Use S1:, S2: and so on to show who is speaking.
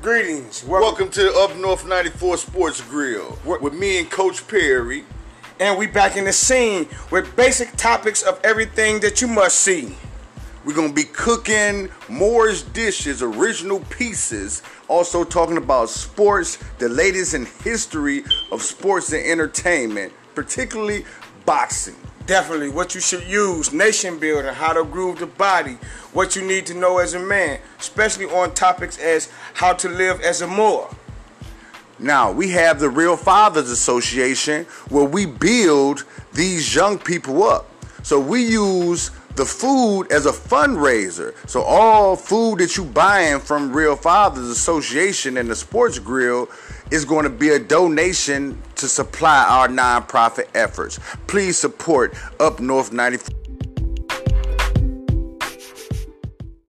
S1: Greetings.
S2: Welcome to Up North 94 Sports Grill with me and Coach Perry.
S1: And we back in the scene with basic topics of everything that you must see.
S2: We're gonna be cooking Moore's dishes, original pieces. Also talking about sports, the latest in history of sports and entertainment, particularly boxing.
S1: Definitely what you should use, nation building, how to groove the body, what you need to know as a man, especially on topics as how to live as a Moor.
S2: Now, we have the Real Fathers Association where we build these young people up. So we use the food as a fundraiser. So all food that you buying from Real Fathers Association and the Sports Grill is going to be a donation to supply our nonprofit efforts. Please support Up North 94.